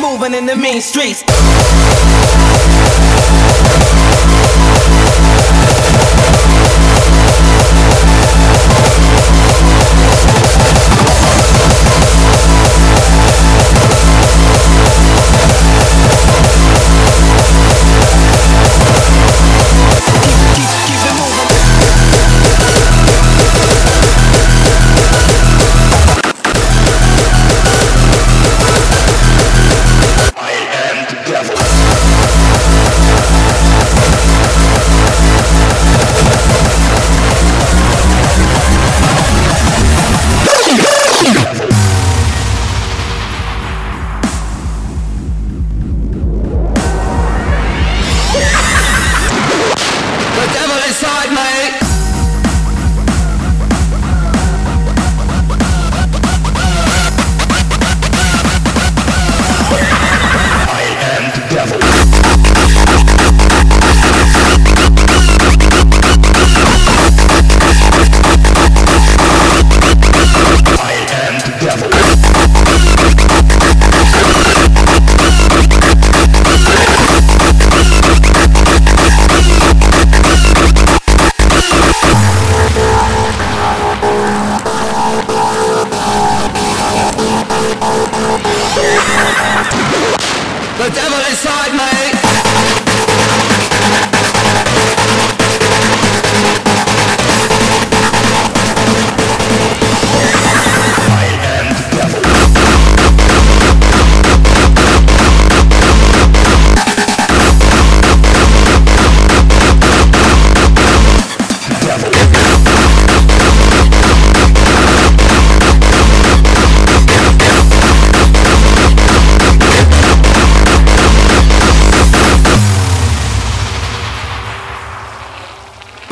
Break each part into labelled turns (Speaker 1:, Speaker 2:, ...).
Speaker 1: moving in the mean streets.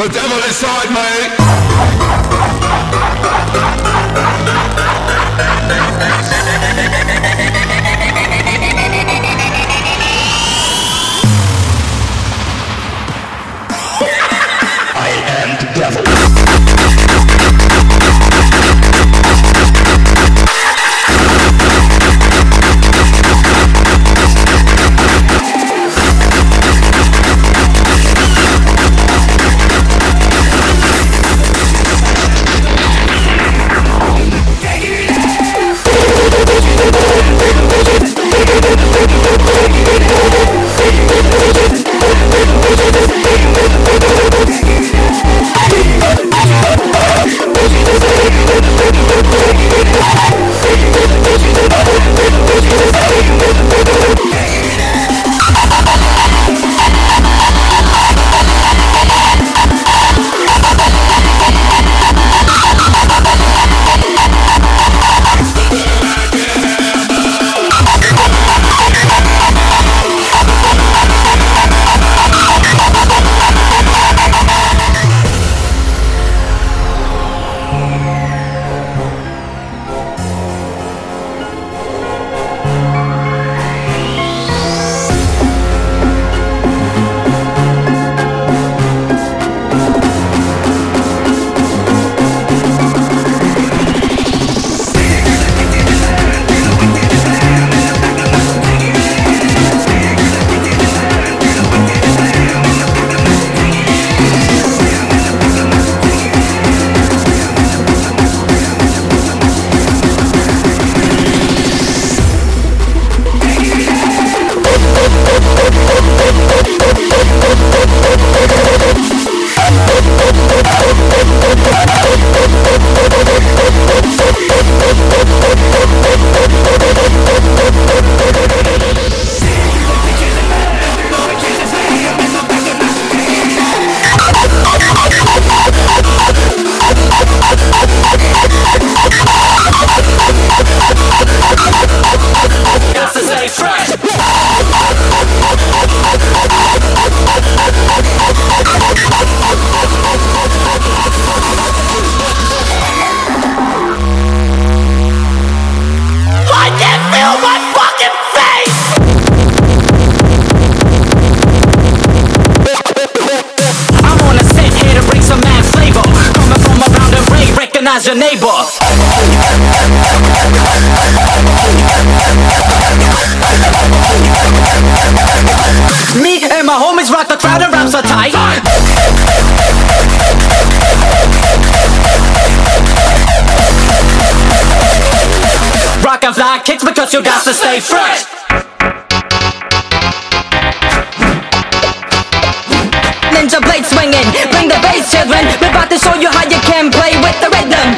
Speaker 2: The devil inside me. your neighbor. Me and my homies rock the crowd and rap so tight. Rock and fly kicks because you got to stay fresh. Ninja blade swinging, bring the bass, children. We're about to show you how you can play with the rhythm.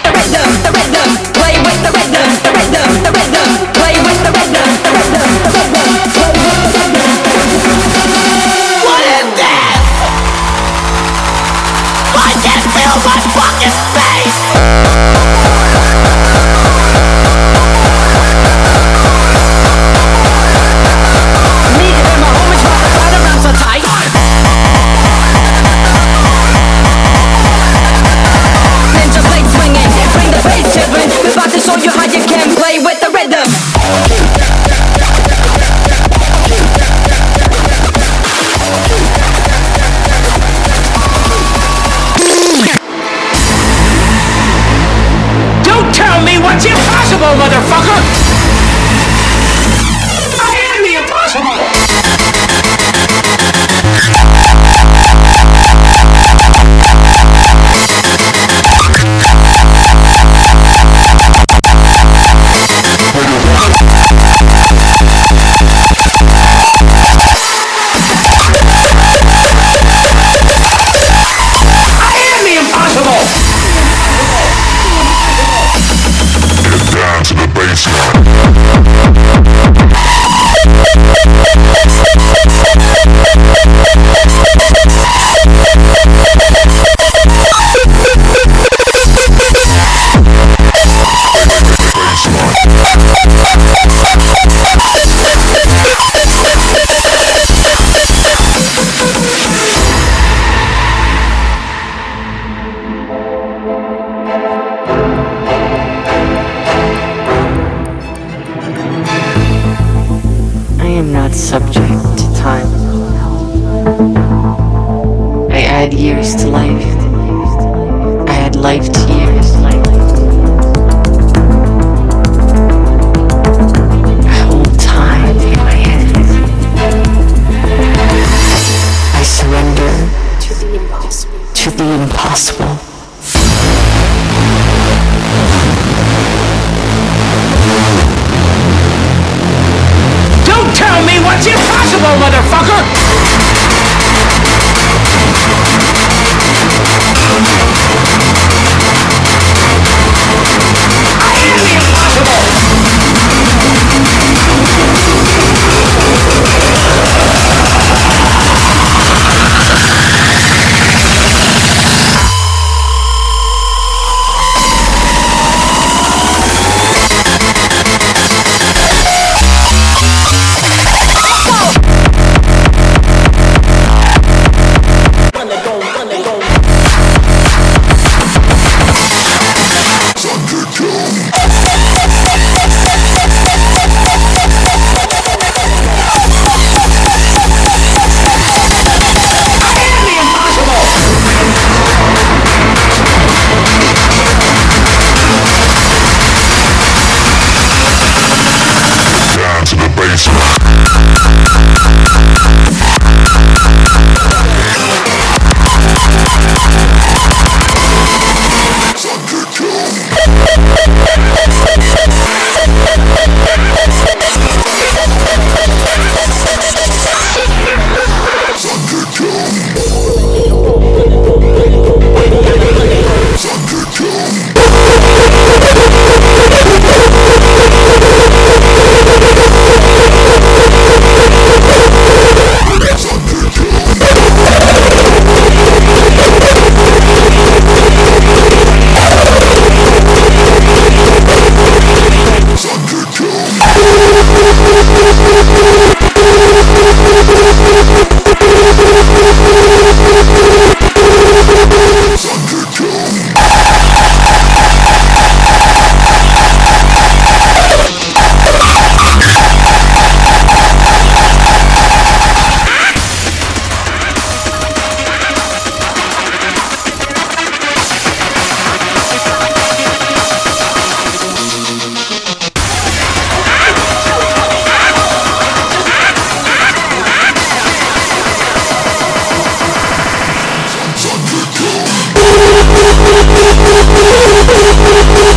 Speaker 3: Do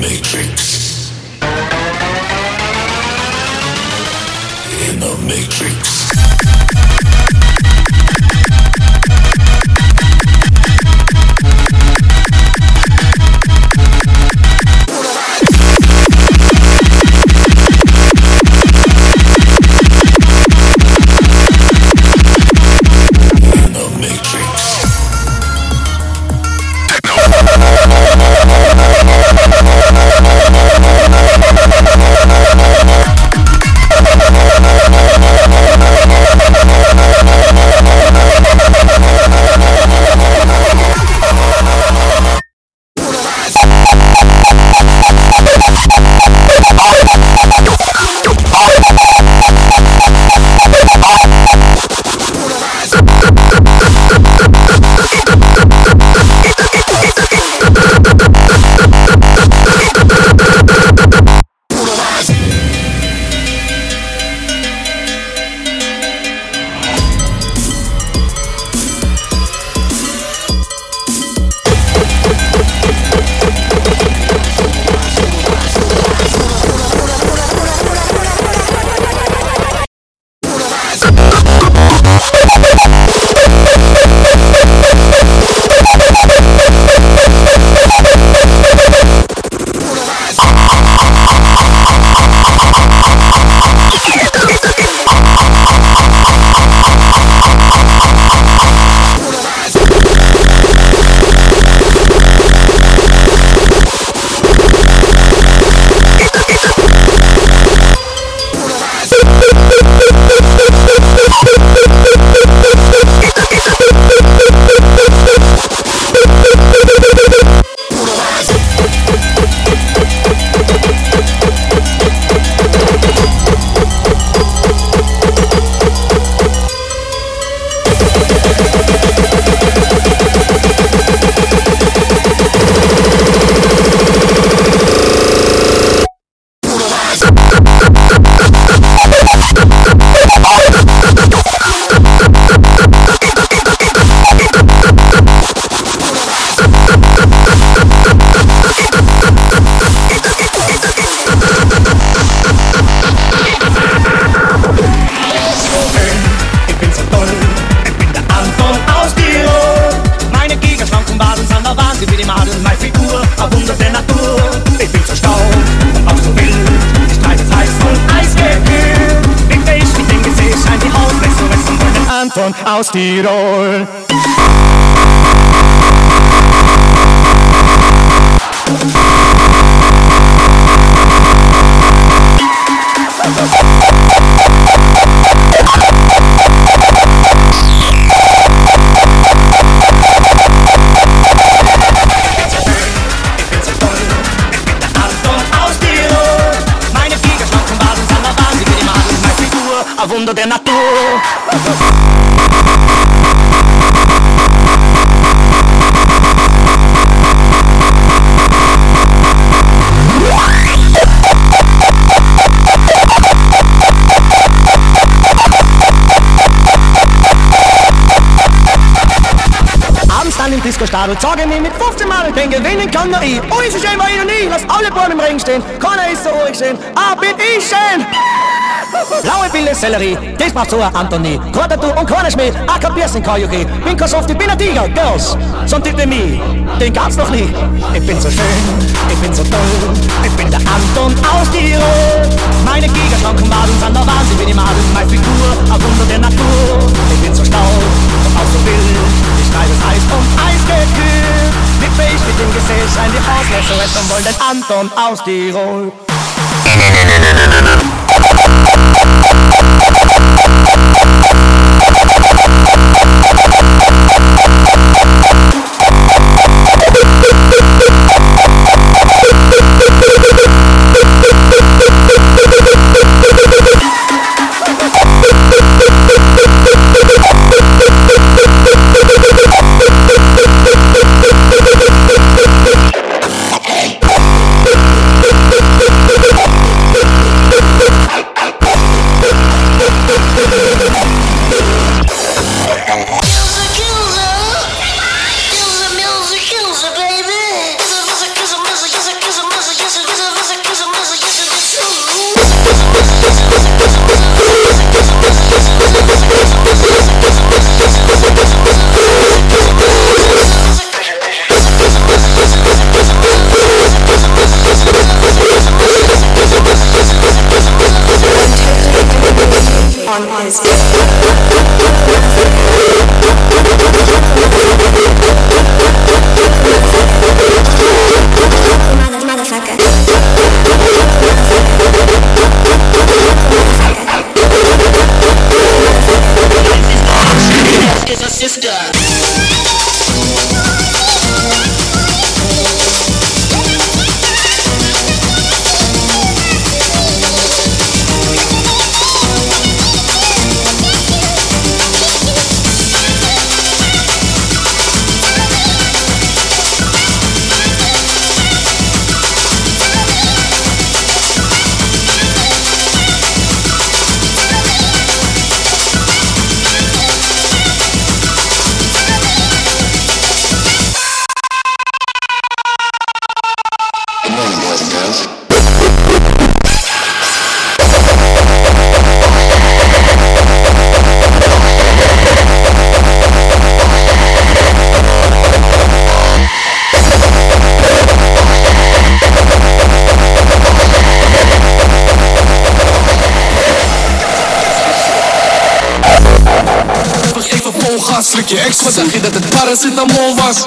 Speaker 4: matrix. In the matrix.
Speaker 5: Figur, ein Wunder der Natur. Im Disco-Stadel sage mir mit 15 Mal, ich bin gewinnen kann nur ich. Oh, ist schön, war ich noch nie. Lass alle Bäume im Ring stehen. Keiner ist so ruhig stehen. Ah, bin ich schön. Blaue Pille, Sellerie, das macht so ein Anthony. Quadratur und keine Schmäh, ah, kapierst den Karaoke. Bin kein Soft, ich bin ein Tiger, Girls. So ein Typ wie mich, den gab's noch nie. Ich bin so schön, ich bin so toll. Ich bin der Anton aus Tirol. Meine gigaschlanken Madeln sind der Wahnsinn wie die Madeln. Meine Figur, ein Wunder der Natur. Ich bin so stark und auch so wild heißes Eis und Eis gekühlt. Wippe ich mit dem Gesäß ein die Hausmesse, und wollen den Anton aus Tirol.
Speaker 6: Schrik je ex, wat dacht je dat het paracetamol was?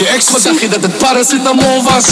Speaker 6: Je ex, wat zeg je dat het paracetamol was?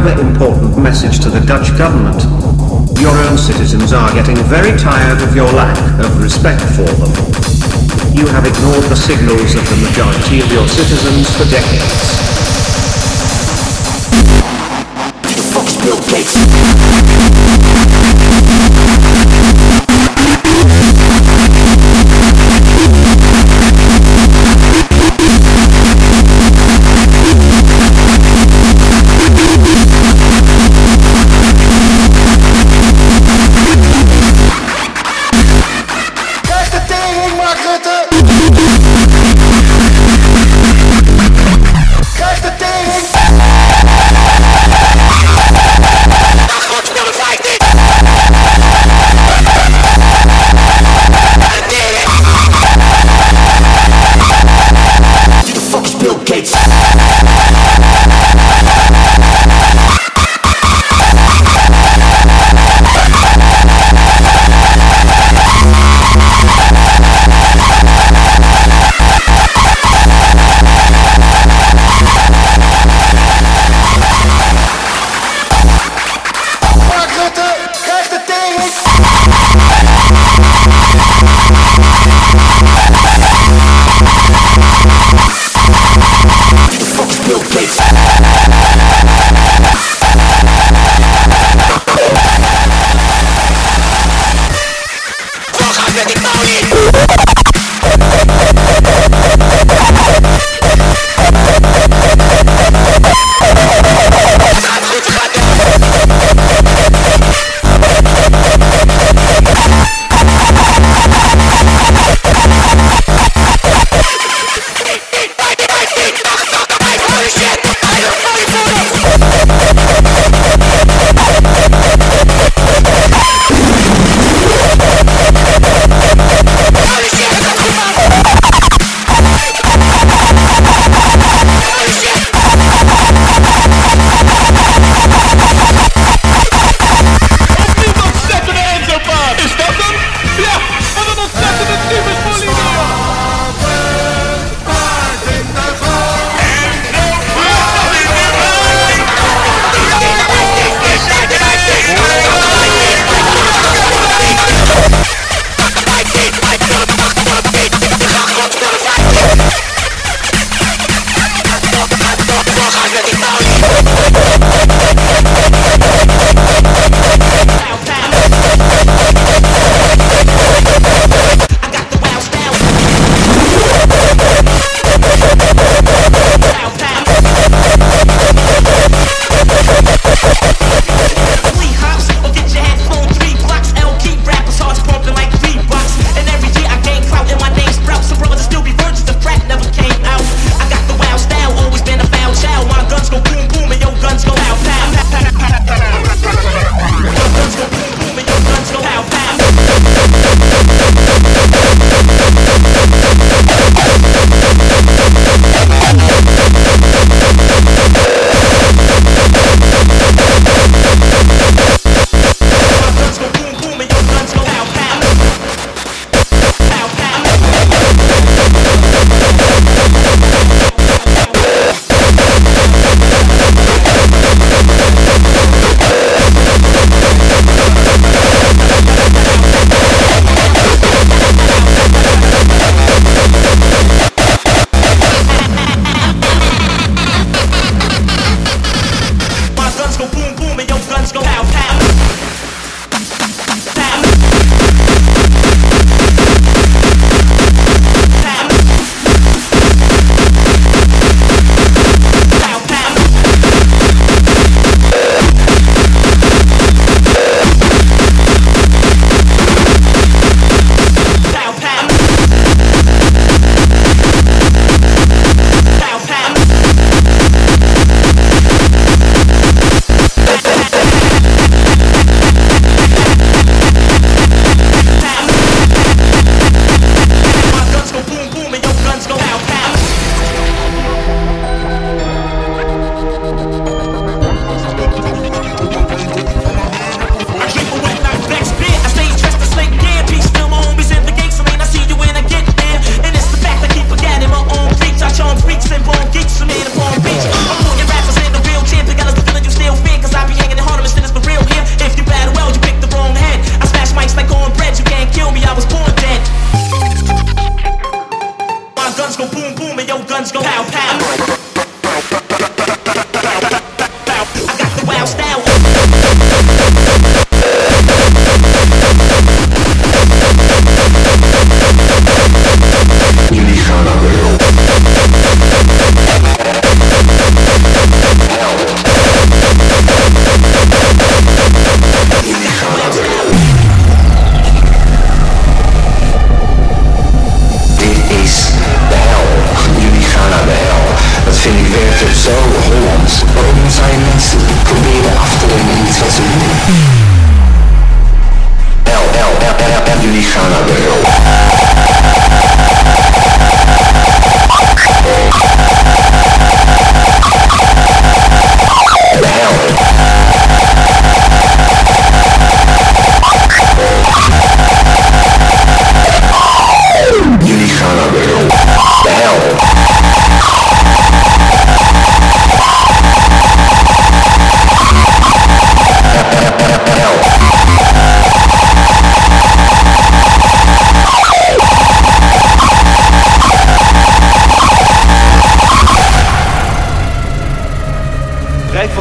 Speaker 6: Paracetamol
Speaker 7: message to the Dutch government. Your own citizens are getting very tired of your lack of respect for them. You have ignored the signals of the majority of your citizens for decades.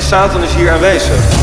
Speaker 8: Satan is hier aanwezig.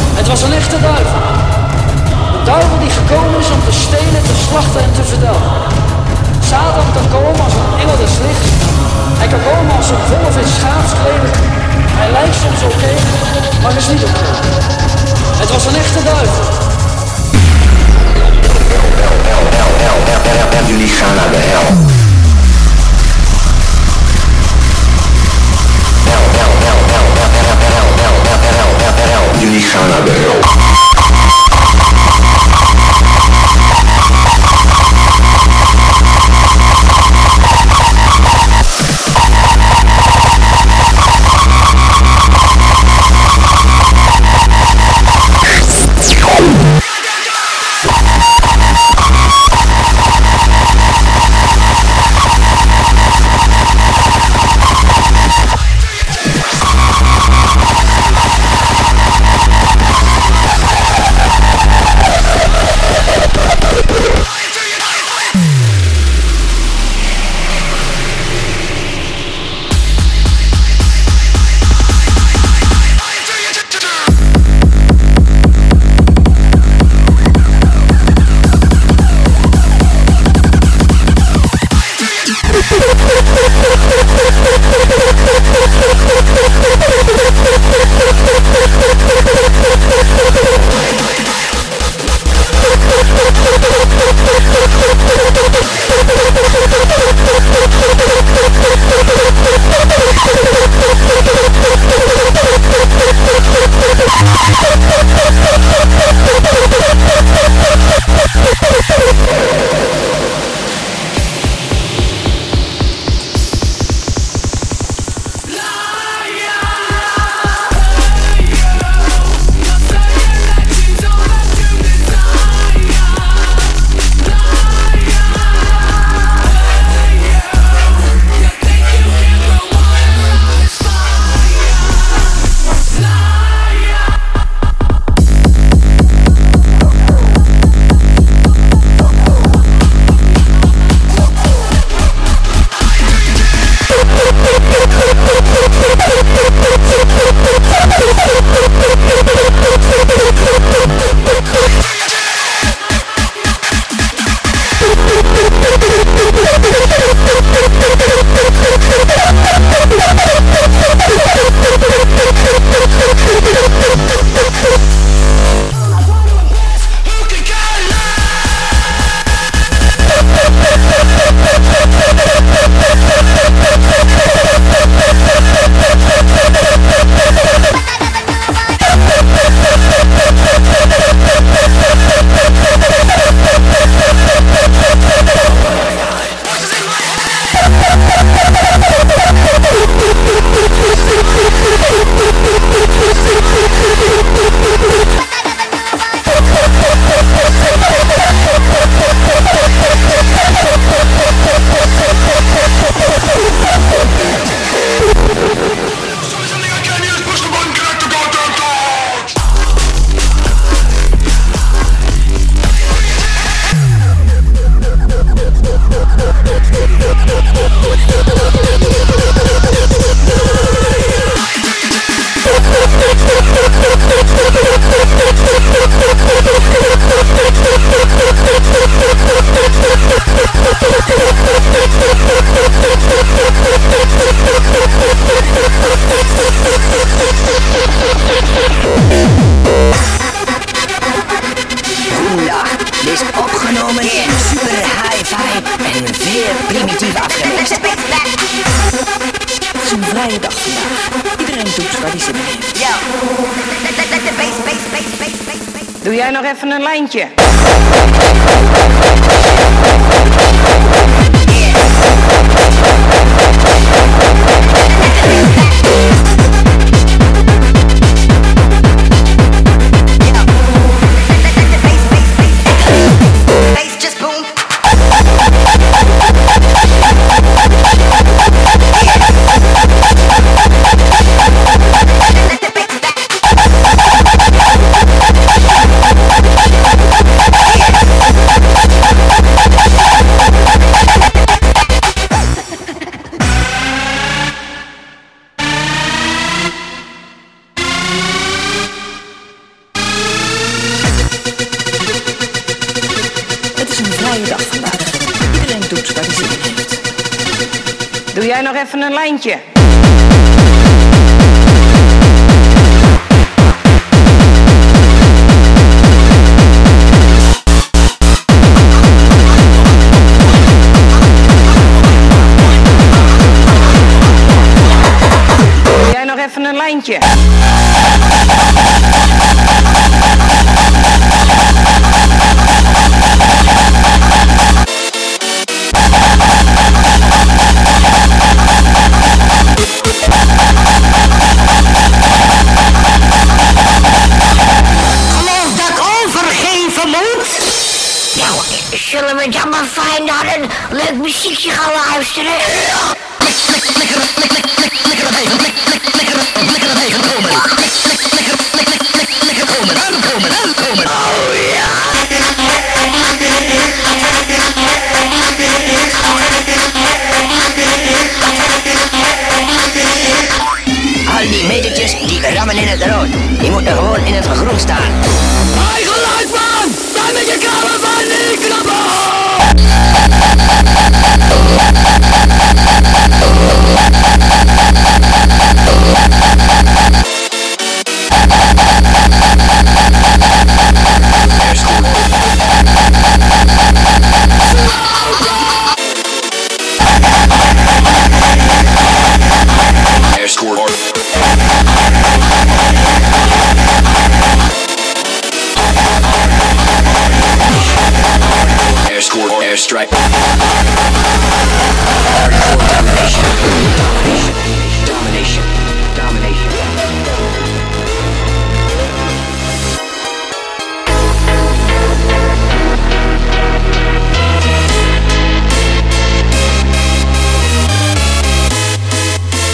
Speaker 9: right.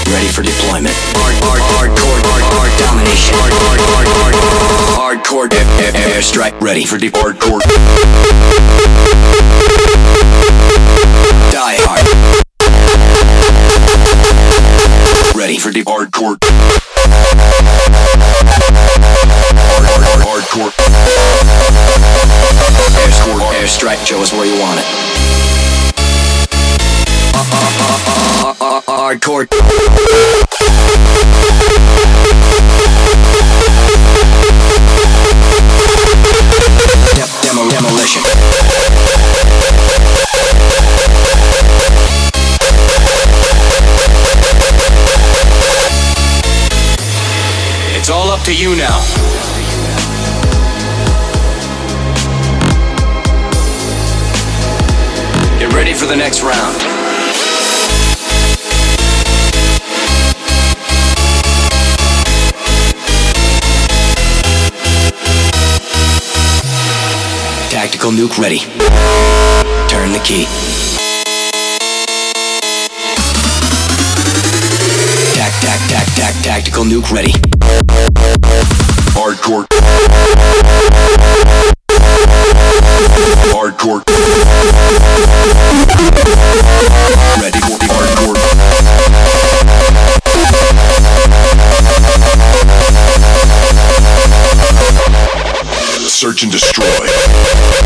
Speaker 10: Ready for deployment. Hard, hard, hardcore, hard, hard domination. Hard, hard, hard, hard, hardcore airstrike. Ready for deployment. Luke Ready. Hardcore. Hardcore. Ready for the hardcore. Search and destroy.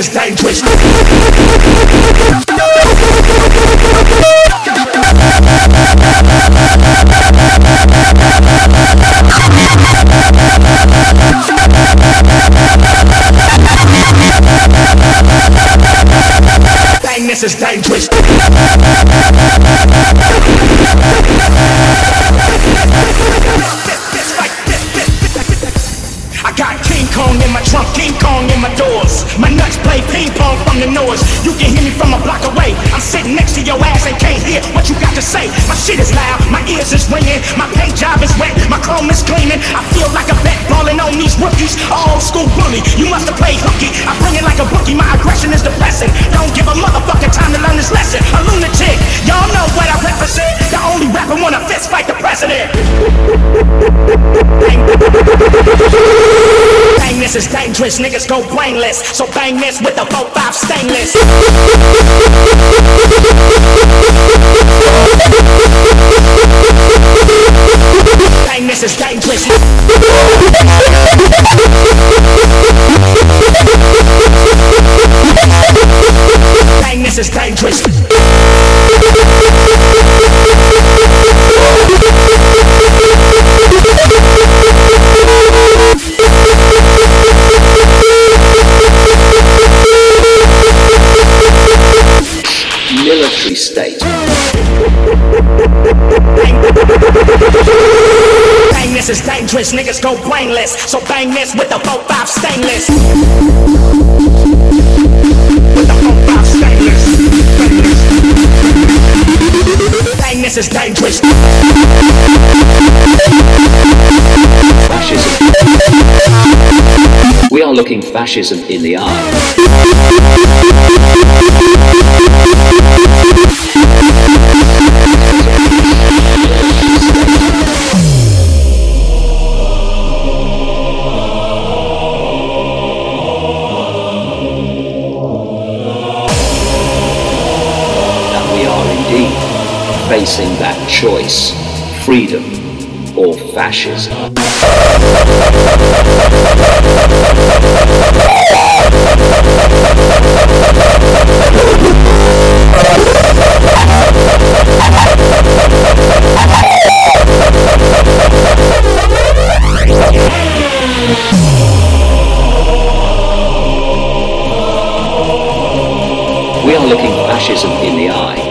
Speaker 8: Is
Speaker 11: dangerous. Dang, this is dangerous. Sitting next to your ass and can't hear what you got to say. My shit is loud, my ears is ringing, my job is wet, my chrome is gleaming. I feel like a vet balling on these rookies. Old school bully, you must have played hooky. I bring it like a bookie, my aggression is depressing. Don't give a motherfucking time to learn this lesson. A lunatic, y'all know what I represent. The only rapper wanna fist fight the president. Bang this is dangerous, niggas go brainless. So bang this with the 4-5 stainless. Bang this is dangerous. Bang this is dangerous.
Speaker 12: Military state.
Speaker 11: Bang this is dangerous, niggas go brainless. So bang this with the 4-5 stainless. With the 4-5 stainless. Bang this is dangerous.
Speaker 12: Fascism. We are looking fascism in the eye. That we are indeed facing that choice freedom or fascism. We are looking fascism in the eye.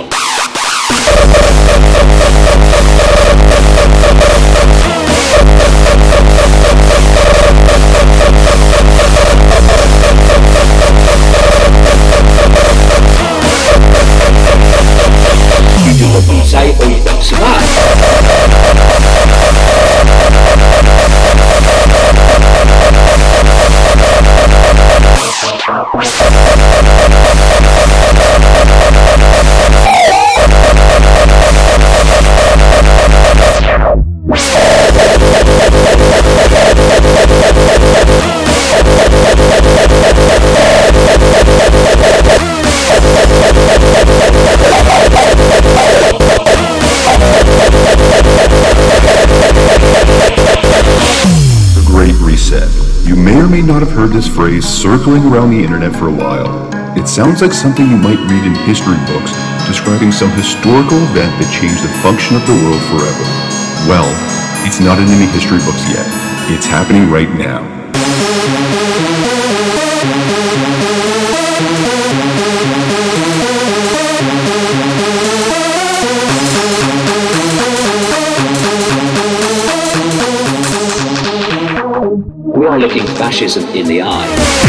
Speaker 13: Heard this phrase circling around the internet for a while. It sounds like something you might read in history books describing some historical event that changed the function of the world forever. Well, it's not in any history books yet. It's happening right now.
Speaker 12: Looking fascism in the eye.